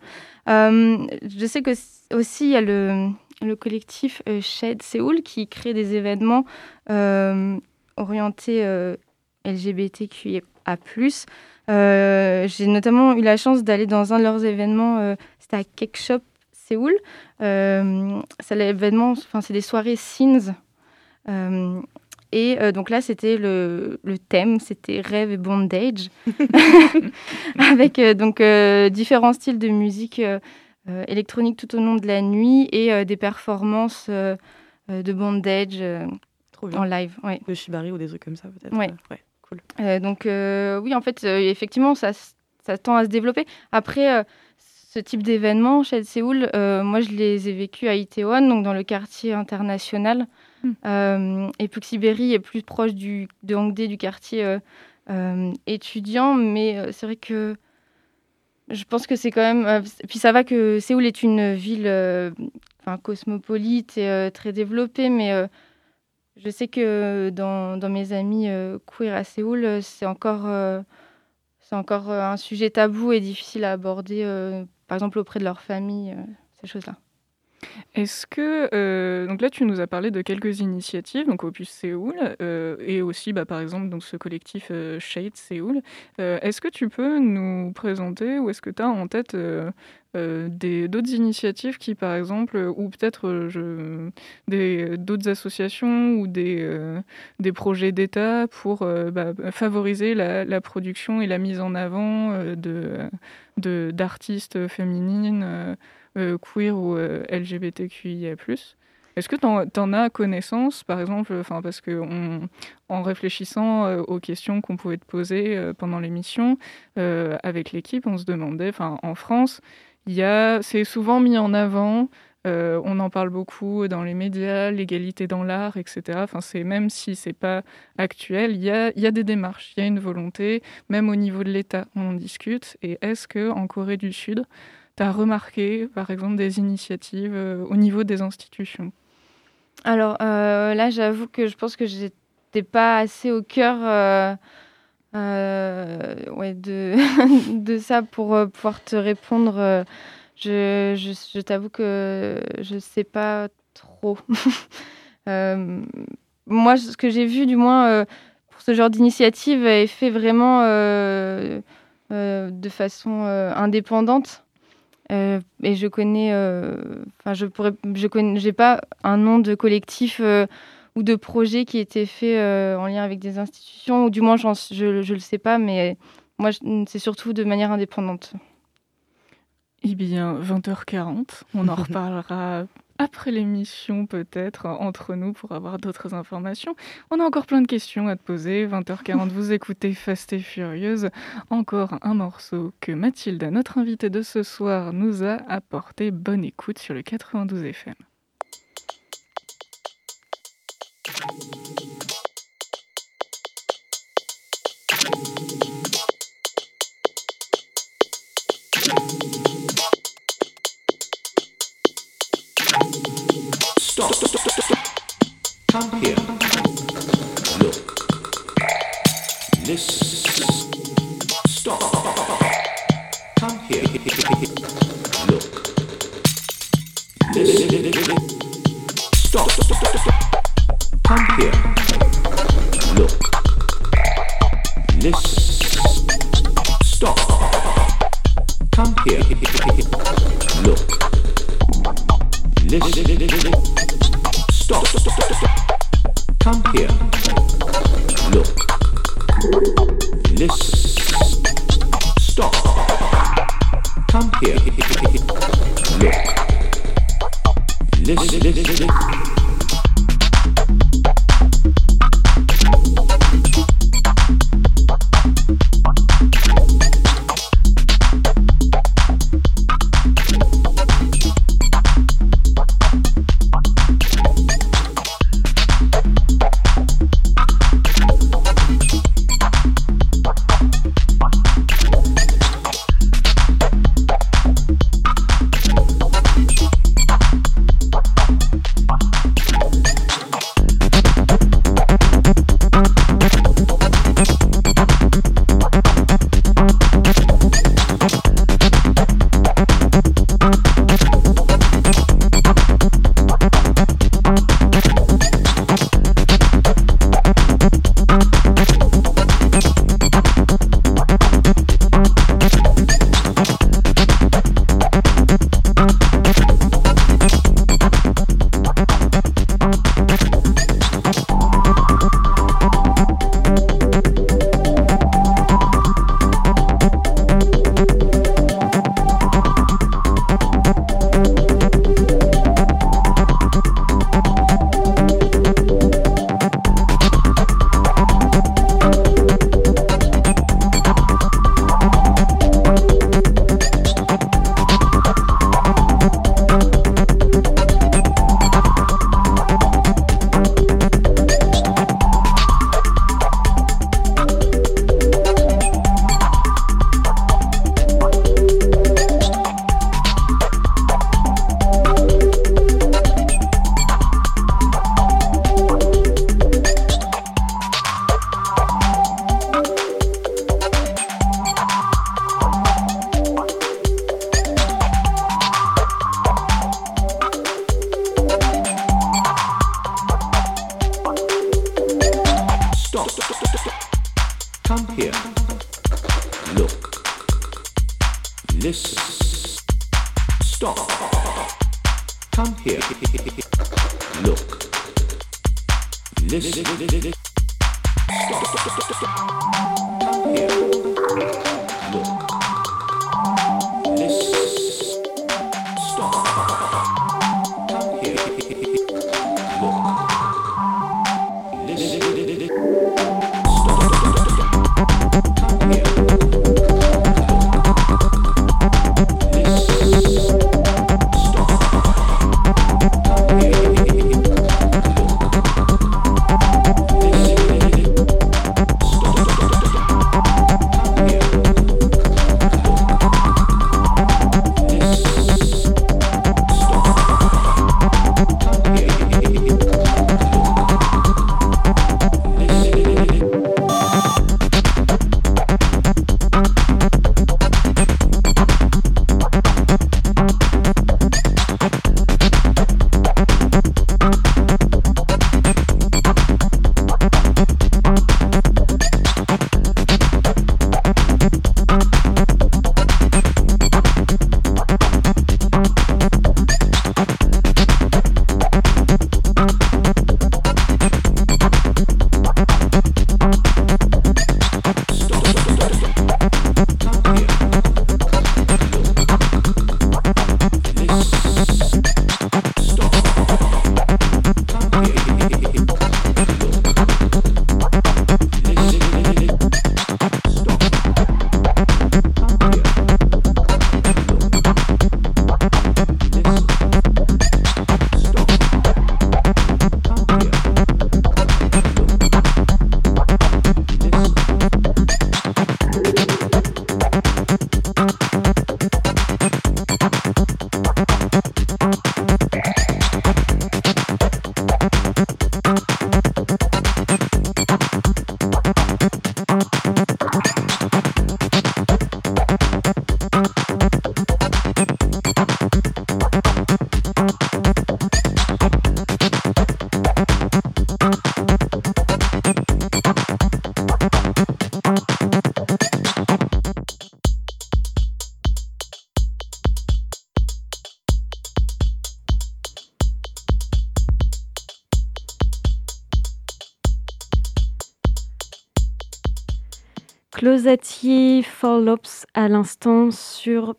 Euh, je sais que aussi il y a le, le collectif euh, Shed Séoul qui crée des événements euh, orientée euh, LGBTQIA+. J'ai notamment eu la chance d'aller dans un de leurs événements, c'était à Cake Shop Séoul. C'est l'événement, c'est des soirées Scenes. Et euh, donc là, c'était le, le thème, c'était rêve et bondage, avec euh, donc euh, différents styles de musique électronique tout au long de la nuit et des performances de bondage en live. Ouais. De Shibari ou des trucs comme ça, peut-être. Ouais. Ouais, cool. Donc oui, en fait, effectivement, ça, tend à se développer. Après, ce type d'événement chez Séoul, moi, je les ai vécus à Itaewon, donc dans le quartier international. Euh, et Puxiberi est plus proche du, de Hongdae, du quartier euh, euh, étudiant, mais c'est vrai que je pense que c'est quand même... puis ça va que Séoul est une ville enfin, cosmopolite et très développée, mais... je sais que dans, dans mes amis euh, queer à Séoul, c'est encore, encore un sujet tabou et difficile à aborder, par exemple auprès de leur famille, ces choses-là. Est-ce que euh, donc là tu nous as parlé de quelques initiatives donc Opus Séoul euh, et aussi bah, par exemple donc ce collectif euh, Shade Séoul. Est-ce que tu peux nous présenter ou est-ce que tu as en tête d'autres initiatives qui par exemple ou peut-être d'autres associations ou des des projets d'État pour bah, favoriser la, la production et la mise en avant de d'artistes féminines queer ou euh, LGBTQIA+. Est-ce que tu en, as connaissance, par exemple, parce que en réfléchissant euh, aux questions qu'on pouvait te poser euh, pendant l'émission euh, avec l'équipe, on se demandait, en France, c'est souvent mis en avant. euh, on en parle beaucoup dans les médias, l'égalité dans l'art, etc. C'est même si c'est pas actuel, il y a, y a des démarches, il y a une volonté, même au niveau de l'État, on en discute. Et est-ce que en Corée du Sud, tu as remarqué, par exemple, des initiatives euh, au niveau des institutions? Alors euh, là, j'avoue que je pense que j'étais pas assez au cœur euh, de, ça pour pouvoir te répondre. je t'avoue que je sais pas trop. Moi, ce que j'ai vu, du moins, pour ce genre d'initiative, est fait vraiment de façon indépendante. Euh, et je connais, euh, enfin, je pourrais, je connais, j'ai pas un nom de collectif euh, ou de projet qui était fait en lien avec des institutions, ou du moins, je, je le sais pas, mais moi, c'est surtout de manière indépendante. Eh bien, 20h40, on en reparlera après l'émission peut-être entre nous pour avoir d'autres informations. On a encore plein de questions à te poser. 20h40, vous écoutez Fast et Furieuse. Encore un morceau que Mathilda, notre invitée de ce soir, nous a apporté. Bonne écoute sur le 92 FM. champion. here.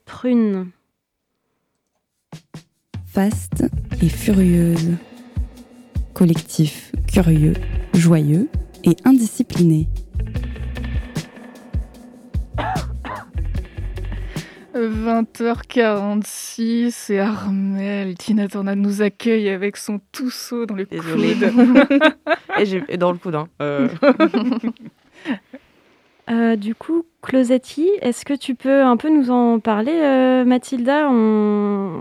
Prune. Faste et furieuse. Collectif curieux, joyeux et indiscipliné. 20h46 et Armel, Tina nous accueille avec son trousseau dans le Désolée. coude. et, j'ai- et dans le coude. hein. Euh, Euh, du coup, Closati, est-ce que tu peux un peu nous en parler, euh, Mathilda?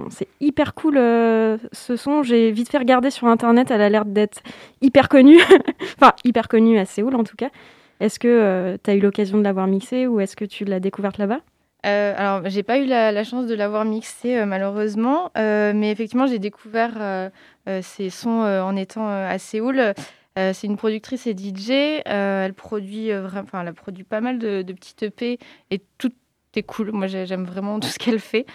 C'est hyper cool euh, ce son. J'ai vite fait regarder sur internet, elle a l'air d'être hyper connue. enfin, hyper connue à Séoul en tout cas. Est-ce que tu as eu l'occasion de l'avoir mixée ou est-ce que tu l'as découverte là-bas? Euh, alors, j'ai pas eu la, chance de l'avoir mixé malheureusement, mais effectivement, j'ai découvert ces sons en étant à Séoul. Euh, c'est une productrice et DJ. euh, elle produit euh, vraiment, enfin, elle a produit pas mal de, petites EP et tout est cool. Moi, j'ai- j'aime vraiment tout ce qu'elle fait.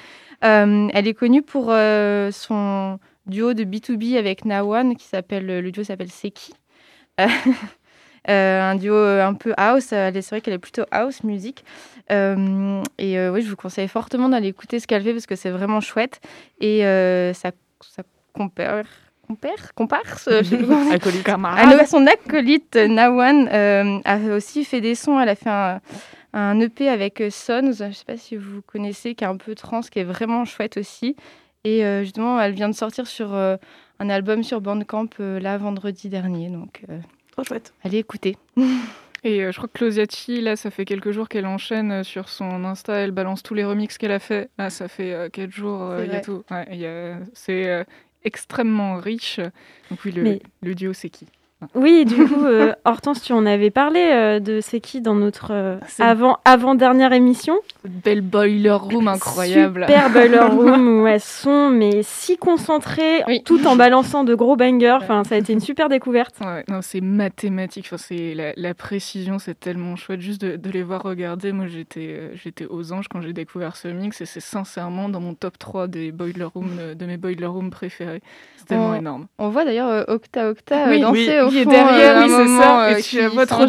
Elle est connue pour son duo de B2B avec Nawan qui s'appelle le duo s'appelle Seki. Un duo un peu house. C'est vrai qu'elle est plutôt house music. Et oui, je vous conseille fortement d'aller écouter ce qu'elle fait parce que c'est vraiment chouette. Et sa, sa compère, comparse, euh, acolyte. ah non, son acolyte euh, Nawan euh, a aussi fait des sons. Elle a fait un, un EP avec Sons, je ne sais pas si vous connaissez, qui est un peu trans, qui est vraiment chouette aussi. Et euh, justement, elle vient de sortir sur euh, un album sur Bandcamp euh, là vendredi dernier. Donc, euh, Trop chouette. allez écouter. Et euh, je crois que Closiati, là, ça fait quelques jours qu'elle enchaîne euh, sur son Insta, elle balance tous les remixes qu'elle a fait. Là, ça fait euh, quelques jours, euh, C'est il y a tout. Ouais, il y a- C'est euh, extrêmement riche. Donc oui, le, Mais- le duo, c'est qui? Oui, du coup, euh, Hortense, tu en avais parlé euh, de C'est qui dans notre euh, C'est- avant, avant-dernière émission? Belle boiler room incroyable. Super Boiler Room où elles sont mais si concentrées Oui. tout en balançant de gros bangers. Enfin, ça a été une super découverte. Ouais, non, c'est mathématique. Enfin, c'est la, la précision, c'est tellement chouette juste de, de les voir regarder. Moi, j'étais, j'étais aux anges quand j'ai découvert ce mix et c'est sincèrement dans mon top 3 des boiler room, de mes boiler room préférés. C'est tellement énorme. On voit d'ailleurs Octa Octa Oui, danser oui, au il est derrière, euh, oui, un c'est moment, ça, et euh, tu qui la vois trop euh.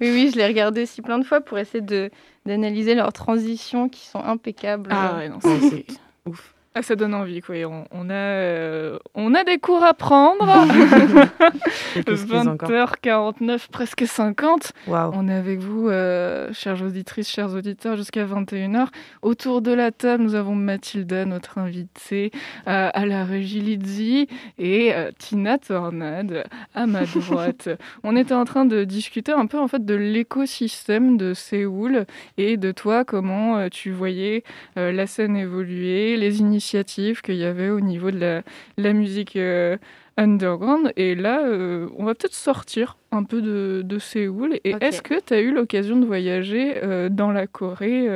oui, oui, je l'ai regardé aussi plein de fois pour essayer de d'analyser leurs transitions qui sont impeccables. Ah ouais, non, c'est ouf. Ah, ça donne envie, quoi. On, on a, euh, on a des cours à prendre. Et qu'est-ce qu'ils ont encore 20h49, presque 50. Waouh. On est avec vous, euh, chères auditrices, chers auditeurs, jusqu'à 21h. Autour de la table, nous avons Mathilda, notre invitée, euh, à la régie Lizzie, et Tina Tornade, à ma droite. on était en train de discuter un peu en fait de l'écosystème de Séoul et de toi, comment tu voyais la scène évoluer, les initiatives qu'il y avait au niveau de la, la musique euh, underground. Et là, euh, on va peut-être sortir un peu de, de Séoul. Et est-ce que tu as eu l'occasion de voyager euh, dans la Corée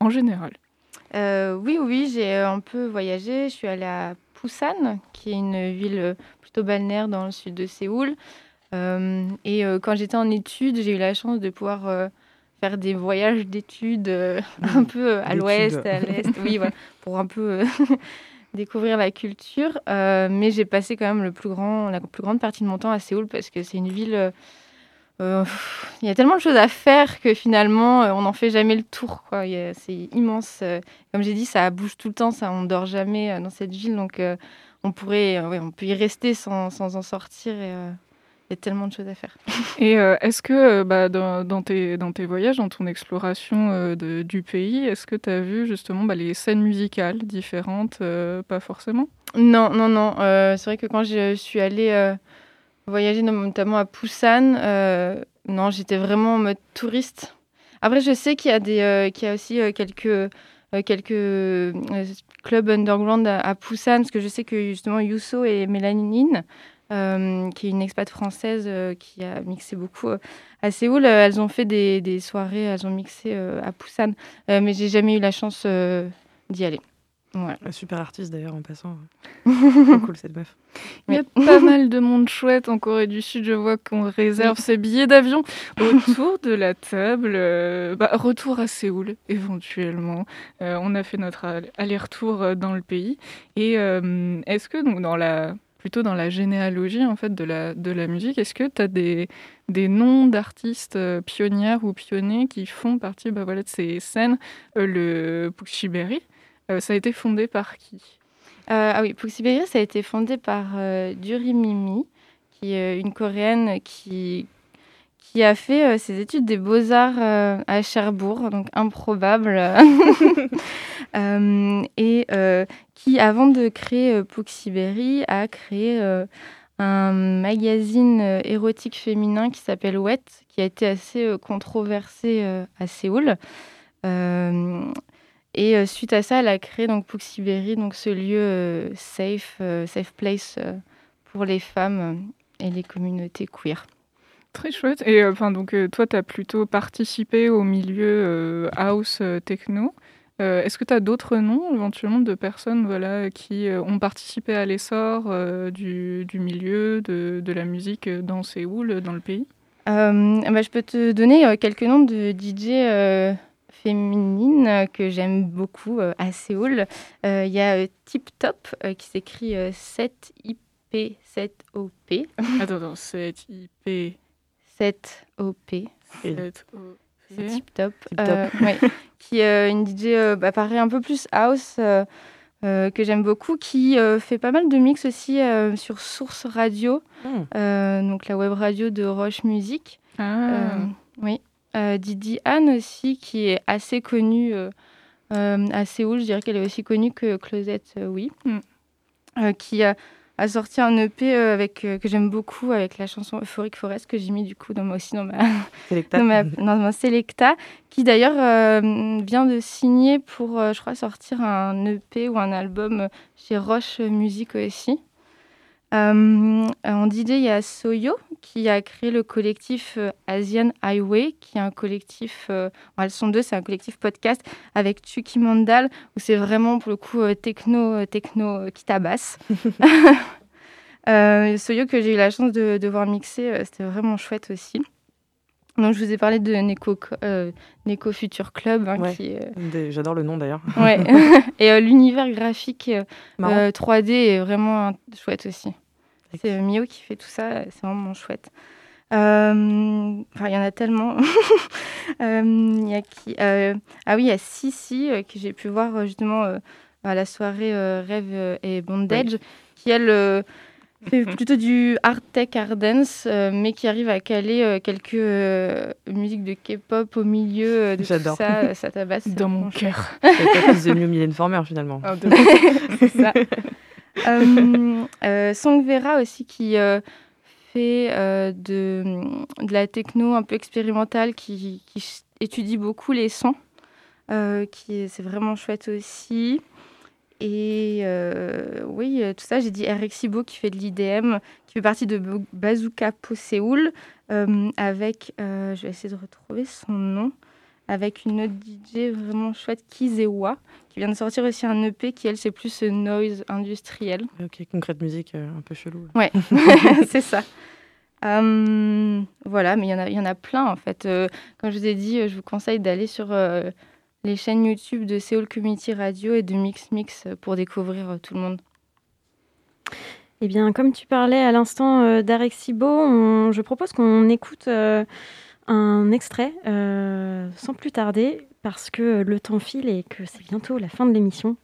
en général? Oui, oui, j'ai un peu voyagé. Je suis allée à Busan, qui est une ville plutôt balnéaire dans le sud de Séoul. Et quand j'étais en études, j'ai eu la chance de pouvoir faire des voyages d'études euh, un peu euh, à l'ouest, à l'est, oui, voilà, pour un peu euh, découvrir la culture. Mais j'ai passé quand même le plus grand, la plus grande partie de mon temps à Séoul parce que c'est une ville. il y a tellement de choses à faire que finalement, on n'en fait jamais le tour. quoi. C'est immense. comme j'ai dit, ça bouge tout le temps, ça, on dort jamais dans cette ville. Donc, on, pourrait, ouais, on peut y rester sans, sans en sortir. Et, y a tellement de choses à faire. Et euh, est-ce que euh, bah, dans, dans tes, dans tes voyages, dans ton exploration euh, de- du pays, est-ce que tu as vu justement bah, les scènes musicales différentes euh, Pas forcément? Non, non, non. c'est vrai que quand je suis allée voyager no- notamment à euh, non, j'étais vraiment en mode touriste. Après, je sais qu'il y a, des, qu'il y a aussi quelques, quelques clubs underground à, Busan, parce que je sais que justement Yuso et Mélanine, euh, qui est une expat française euh, qui a mixé beaucoup euh, à Séoul, euh, elles ont fait des, des soirées, elles ont mixé euh, à Busan, Euh, mais j'ai jamais eu la chance euh, d'y aller. Voilà. Un super artiste d'ailleurs en passant. Trop cool cette meuf. Il y a pas mal de monde chouette en Corée du Sud. Je vois qu'on réserve ses billets d'avion autour de la table. Euh, bah, retour à Séoul, éventuellement. Euh, on a fait notre all- aller-retour dans le pays. Et euh, est-ce que, donc, dans la, plutôt dans la généalogie en fait, de, la, de la musique, est-ce que tu as des, des noms d'artistes euh, pionnières ou pionniers qui font partie bah, voilà, de ces scènes Euh, Le Pukshiberi, euh, ça a été fondé par qui? Ah oui, Puxiberi, ça a été fondé par euh, Duri Mimi, qui est une coréenne qui, qui a fait euh, ses études des beaux-arts euh, à Cherbourg, donc improbable. Euh, et qui, avant de créer Puxiberi, a créé un magazine érotique féminin qui s'appelle Wet, qui a été assez controversé à Séoul. Euh, et suite à ça, elle a créé donc donc ce lieu euh, safe, euh, safe place pour les femmes et les communautés queer. Très chouette. Et euh, enfin, donc, euh, toi, tu as plutôt participé au milieu euh, house techno. Euh, Est-ce que tu as d'autres noms, éventuellement, de personnes voilà, qui euh, ont participé à l'essor euh, du, du milieu de, de la musique dans Séoul, dans le pays? Bah, je peux te donner quelques noms de DJ féminines que j'aime beaucoup à Séoul. Il y a Tip Top qui s'écrit euh, 7IP7OP. Attends, attends, 7 IP, 7OP. 7 C'est Tip Top. Tip Top. Euh, ouais. qui est une DJ, euh, bah, pareil, un peu plus house, euh, euh, que j'aime beaucoup, qui euh, fait pas mal de mix aussi euh, sur Source Radio, Hmm. euh, donc la web radio de Roche Music. Ah, Euh, oui. Euh, Didi Anne aussi, qui est assez connue euh, euh, à Séoul. Je dirais qu'elle est aussi connue que Closette, euh, oui. Mm. Euh, qui a, a sorti un EP euh, avec, euh, que j'aime beaucoup avec la chanson Euphoric Forest que j'ai mis du coup dans ma, aussi dans ma, Selecta. dans ma, dans ma Selecta, qui d'ailleurs euh, vient de signer pour, je crois, sortir un EP ou un album chez Roche Music aussi. Euh, en DJ, il y a Soyo qui a créé le collectif euh, Asian Highway, qui est un collectif, euh, elles sont deux, c'est un collectif podcast avec Tuki Mandal, où c'est vraiment pour le coup euh, techno, techno qui tabasse. Euh, Soyo que j'ai eu la chance de, de voir mixer, c'était vraiment chouette aussi. Donc je vous ai parlé de Neko, euh, Neko Future Club, hein, Ouais. J'adore le nom d'ailleurs. Ouais. et euh, l'univers graphique euh, Marrant. euh, 3D est vraiment chouette aussi. C'est Mio qui fait tout ça, c'est vraiment chouette. Euh, Enfin, il y en a tellement. Euh, Il y a qui euh, Ah oui, il y a Sissi que j'ai pu voir justement à la soirée Rêve et Bondage, qui elle fait plutôt du art tech, art dance, mais qui arrive à caler quelques musiques de K-pop au milieu de tout J'adore. ça. euh, Ça tabasse. Dans mon vraiment chouette. cœur. C'est pas plus de mieux Mylène Farmer finalement. Ah, C'est ça. Euh, euh, Song Vera aussi qui euh, fait euh, de, de la techno un peu expérimentale, qui, étudie beaucoup les sons. qui est- c'est vraiment chouette aussi. Et oui, tout ça, j'ai dit Rexibo qui fait de l'IDM, qui fait partie de Bazooka Po Séoul, avec, je vais essayer de retrouver son nom, avec une autre DJ vraiment chouette, Kizewa, qui vient de sortir aussi un EP qui, elle, c'est plus euh, noise industriel. Ok, concrète musique euh, un peu chelou. Ouais, c'est ça. Euh, voilà, mais il y, en a- il y en a plein en fait. Euh, comme je vous ai dit, je vous conseille d'aller sur euh, les chaînes YouTube de Seoul Community Radio et de Mix Mix pour découvrir euh, tout le monde. Eh bien, comme tu parlais à l'instant euh, d'Arexibo, on- je propose qu'on écoute euh, un extrait euh, sans plus tarder, parce que le temps file et que c'est bientôt la fin de l'émission.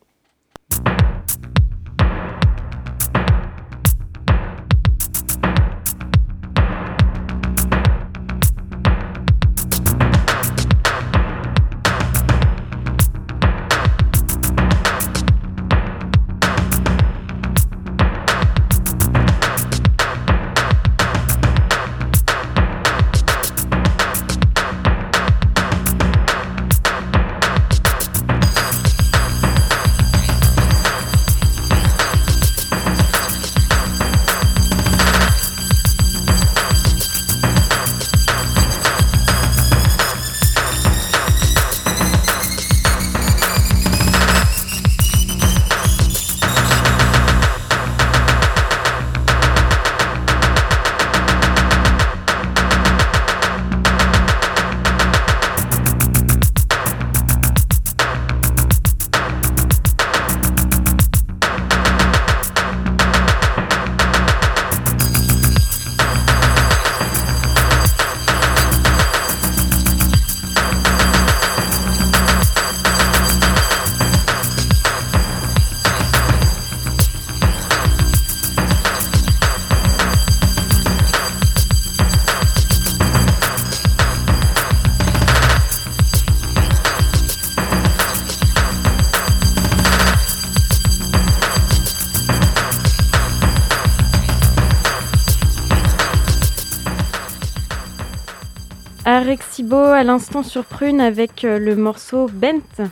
À l'instant sur Prune avec euh, le morceau Bent.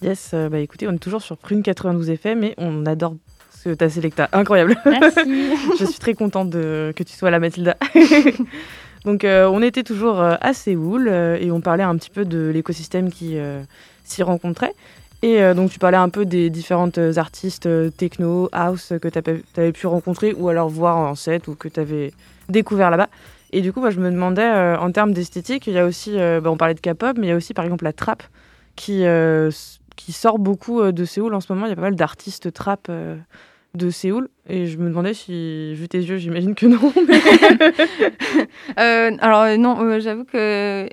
Yes, euh, bah écoutez, on est toujours sur Prune 92 FM et on adore ce ta Selecta. Incroyable. Merci. Je suis très contente de, que tu sois là, Mathilda. Donc, euh, on était toujours euh, à Séoul euh, et on parlait un petit peu de l'écosystème qui euh, s'y rencontrait. Et euh, donc, tu parlais un peu des différentes artistes euh, techno, house que tu avais pu rencontrer ou alors voir en set ou que tu avais découvert là-bas. Et du coup, moi, je me demandais, euh, en termes d'esthétique, il y a aussi, euh, bah, on parlait de K-pop, mais il y a aussi par exemple la trap qui, euh, qui sort beaucoup de Séoul en ce moment. Il y a pas mal d'artistes trap euh, de Séoul. Et je me demandais si, vu tes yeux, j'imagine que non. alors non, j'avoue que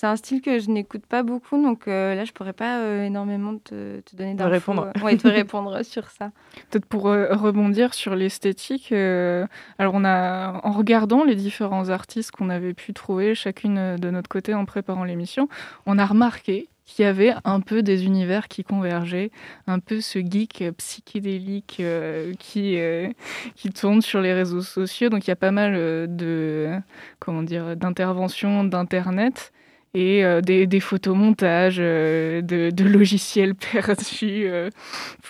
c'est un style que je n'écoute pas beaucoup, donc euh, là je pourrais pas euh, énormément te, te donner d'infos. répondre. euh, ouais, te répondre sur ça. Peut-être pour euh, rebondir sur l'esthétique, euh, alors on a, en regardant les différents artistes qu'on avait pu trouver chacune de notre côté en préparant l'émission, on a remarqué qu'il y avait un peu des univers qui convergeaient, un peu ce geek psychédélique euh, qui, euh, qui tourne sur les réseaux sociaux. Donc il y a pas mal de comment dire d'interventions d'internet et euh, des, des photomontages euh, de, logiciels perdus euh,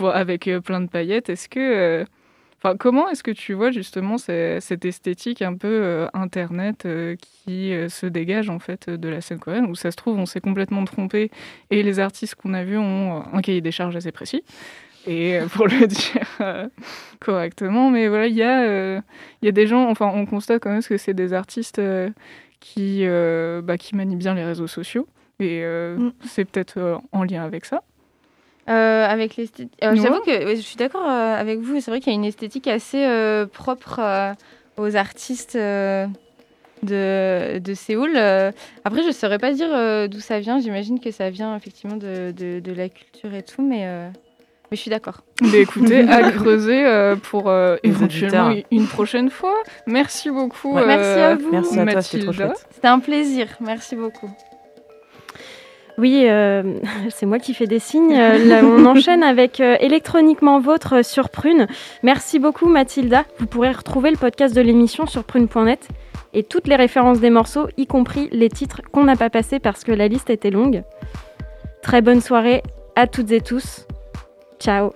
avec plein de paillettes. Est-ce que, Enfin, comment est-ce que tu vois justement cette esthétique un peu internet qui se dégage en fait de la scène coréenne? Où ça se trouve on s'est complètement trompé et les artistes qu'on a vus ont un cahier des charges assez précis et pour le dire correctement mais voilà il y a euh, y a des gens enfin on constate quand même que c'est des artistes qui euh, bah, qui manient bien les réseaux sociaux et euh, Mm. c'est peut-être euh, en lien avec ça avec l'esthétique. J'avoue que ouais, je suis d'accord avec vous. C'est vrai qu'il y a une esthétique assez propre aux artistes de, de Séoul. Après, je ne saurais pas dire d'où ça vient. J'imagine que ça vient effectivement de, de, de la culture et tout, mais, mais je suis d'accord. Mais écoutez, à creuser euh, pour euh, éventuellement une prochaine fois. Merci beaucoup. Ouais. Merci à vous. Merci à toi, Mathilda. chouette. C'était un plaisir. Merci beaucoup. Oui, euh, c'est moi qui fais des signes. Euh, là, on enchaîne avec euh, Électroniquement Vôtre sur Prune. Merci beaucoup Mathilda. Vous pourrez retrouver le podcast de l'émission sur prune.net et toutes les références des morceaux, y compris les titres qu'on n'a pas passés parce que la liste était longue. Très bonne soirée à toutes et tous. Ciao